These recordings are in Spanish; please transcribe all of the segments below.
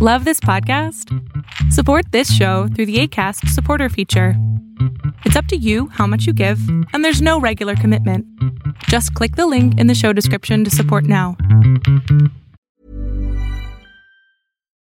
Love this podcast? Support this show through the ACAST supporter feature. It's up to you how much you give, and there's no regular commitment. Just click the link in the show description to support now.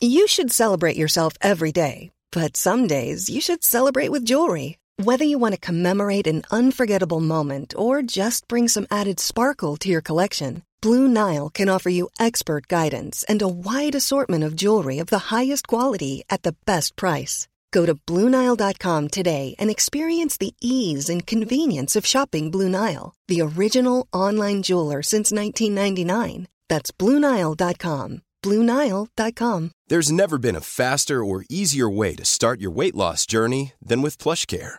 You should celebrate yourself every day, but some days you should celebrate with jewelry. Whether you want to commemorate an unforgettable moment or just bring some added sparkle to your collection, Blue Nile can offer you expert guidance and a wide assortment of jewelry of the highest quality at the best price. Go to BlueNile.com today and experience the ease and convenience of shopping Blue Nile, the original online jeweler since 1999. That's BlueNile.com. BlueNile.com. There's never been a faster or easier way to start your weight loss journey than with PlushCare.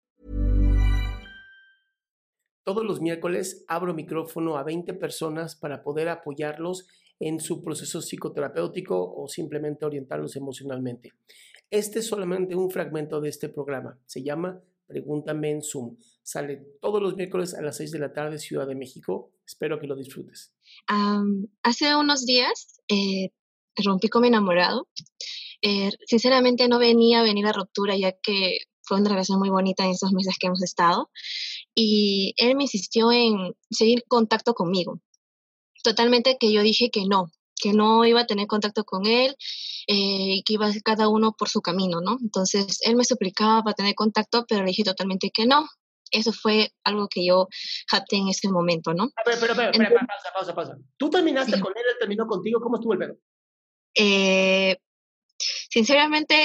Todos los miércoles abro micrófono a 20 personas para poder apoyarlos en su proceso psicoterapéutico o simplemente orientarlos emocionalmente. Este es solamente un fragmento de este programa. Se llama Pregúntame en Zoom. Sale todos los miércoles a las 6 de la tarde, Ciudad de México. Espero que lo disfrutes. hace unos días eh, rompí con mi enamorado. Eh, sinceramente no venía a venir a ruptura ya que fue una relación muy bonita en esos meses que hemos estado y él me insistió en seguir contacto conmigo. Totalmente que yo dije que no, que no iba a tener contacto con él eh, y que iba cada uno por su camino, ¿no? Entonces él me suplicaba para tener contacto, pero le dije totalmente que no. Eso fue algo que yo jacté en ese momento, ¿no? Pero, pero, pero, pero pausa, pausa, pausa. ¿Tú terminaste con él, él terminó contigo? ¿Cómo estuvo el pedo? Eh, Sinceramente,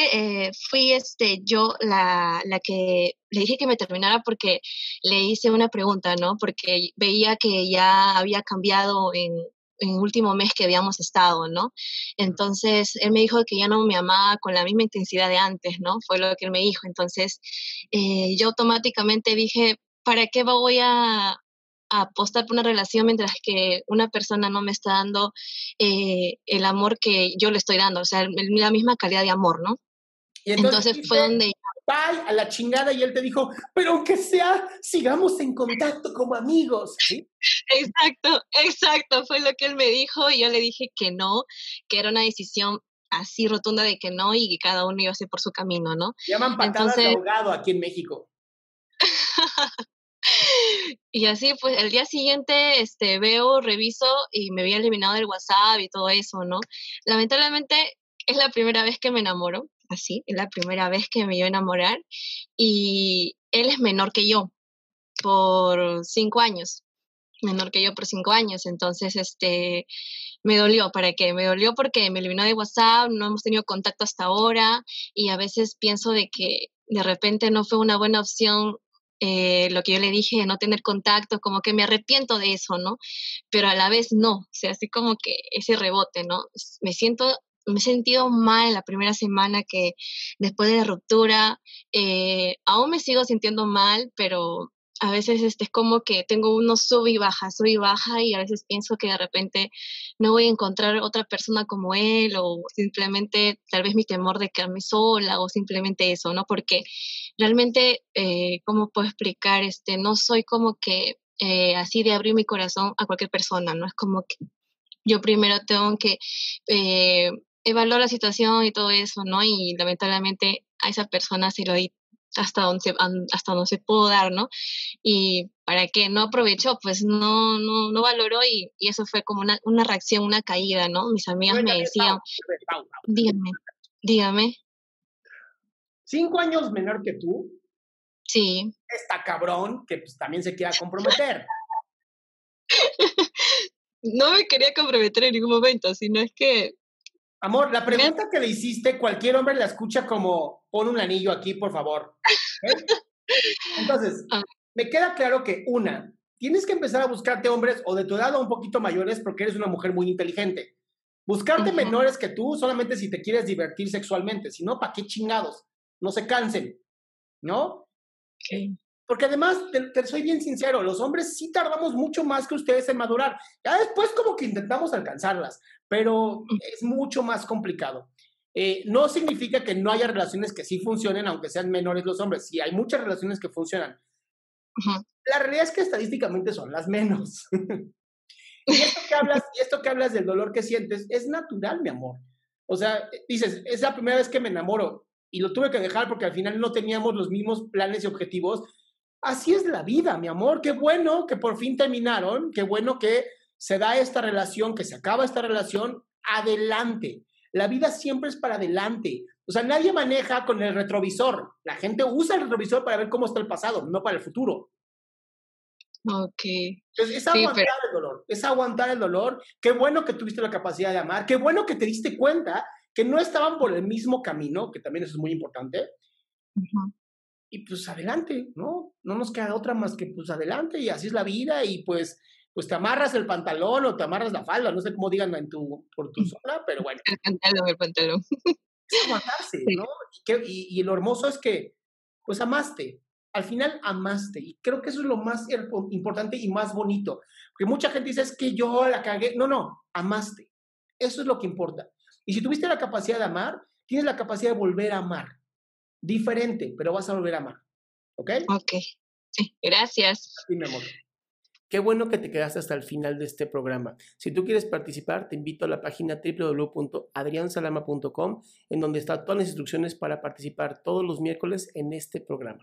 eh, fui este, yo la, la, que le dije que me terminara porque le hice una pregunta, ¿no? Porque veía que ya había cambiado en, en el último mes que habíamos estado, ¿no? Entonces, él me dijo que ya no me amaba con la misma intensidad de antes, ¿no? Fue lo que él me dijo. Entonces, eh, yo automáticamente dije, ¿para qué voy a, apostar por una relación mientras que una persona no me está dando eh, el amor que yo le estoy dando, o sea, la misma calidad de amor, ¿no? Y entonces, fue donde... Bye, a la chingada, y él te dijo, pero aunque sea, sigamos en contacto como amigos. Exacto, exacto, fue lo que él me dijo, y yo le dije que no, que era una decisión así rotunda de que no, y que cada uno iba a hacer por su camino, ¿no? Llaman patadas de ahogado aquí en México. y así, pues el día siguiente este, veo, reviso y me había eliminado del WhatsApp y todo eso, ¿no? Lamentablemente es la primera vez que me enamoro, así, es la primera vez que me iba a enamorar y él es menor que yo por cinco años, menor que yo por cinco años, entonces, este, me dolió, ¿para qué? Me dolió porque me eliminó de WhatsApp, no hemos tenido contacto hasta ahora y a veces pienso de que de repente no fue una buena opción eh, lo que yo le dije no tener contacto, como que me arrepiento de eso, ¿no? Pero a la vez no, o sea, así como que ese rebote, ¿no? Me siento, me he sentido mal la primera semana que después de la ruptura, eh, aún me sigo sintiendo mal, pero a veces este, es como que tengo uno sub y baja, sub y baja y a veces pienso que de repente no voy a encontrar otra persona como él o simplemente tal vez mi temor de quedarme sola o simplemente eso, ¿no? Porque realmente, eh, ¿cómo puedo explicar? Este, no soy como que eh, así de abrir mi corazón a cualquier persona, ¿no? Es como que yo primero tengo que eh, evaluar la situación y todo eso, ¿no? Y lamentablemente a esa persona se lo di hasta donde se, hasta donde se pudo dar, ¿no? Y para que no aprovechó, pues no, no, no valoró y, y eso fue como una, una, reacción, una caída, ¿no? Mis amigas me decían, dígame, dígame. ¿Cinco años menor que tú? Sí. Está cabrón que pues, también se quiera comprometer. no me quería comprometer en ningún momento, sino es que Amor, la pregunta que le hiciste, cualquier hombre la escucha como, pon un anillo aquí, por favor. Entonces, ah. me queda claro que una, tienes que empezar a buscarte hombres o de tu edad o un poquito mayores porque eres una mujer muy inteligente. Buscarte menores que tú solamente si te quieres divertir sexualmente, si no, ¿para qué chingados? No se cansen, ¿no? Porque además, te, soy bien sincero, los hombres sí tardamos mucho más que ustedes en madurar. Ya después como que intentamos alcanzarlas, pero es mucho más complicado. Eh, no significa que no haya relaciones que sí funcionen, aunque sean menores los hombres. Sí, hay muchas relaciones que funcionan. La realidad es que estadísticamente son las menos. y, esto que hablas, y esto que hablas del dolor que sientes es natural, mi amor. O sea, dices, es la primera vez que me enamoro y lo tuve que dejar porque al final no teníamos los mismos planes y objetivos. Así es la vida, mi amor. Qué bueno que por fin terminaron. Qué bueno que se da esta relación, que se acaba esta relación. Adelante. La vida siempre es para adelante. O sea, nadie maneja con el retrovisor. La gente usa el retrovisor para ver cómo está el pasado, no para el futuro. Ok. Entonces, es aguantar el dolor, es aguantar el dolor. Qué bueno que tuviste la capacidad de amar, qué bueno que te diste cuenta que no estaban por el mismo camino, que también eso es muy importante. Y pues adelante, ¿no? No nos queda otra más que pues adelante y así es la vida y pues pues te amarras el pantalón o te amarras la falda, no sé cómo digan en tu, por tu zona, pero bueno. El pantalón, el pantalón. Es aguantarse, ¿no? Y, y, lo hermoso es que, pues amaste, al final amaste. Y creo que eso es lo más importante y más bonito. Porque mucha gente dice, es que yo la cagué. No, no, amaste. Eso es lo que importa. Y si tuviste la capacidad de amar, tienes la capacidad de volver a amar. Diferente, pero vas a volver a amar. ¿Ok? Ok. Sí, gracias. Sí, mi amor. Qué bueno que te quedaste hasta el final de este programa. Si tú quieres participar, te invito a la página www.adriansalama.com, en donde están todas las instrucciones para participar todos los miércoles en este programa.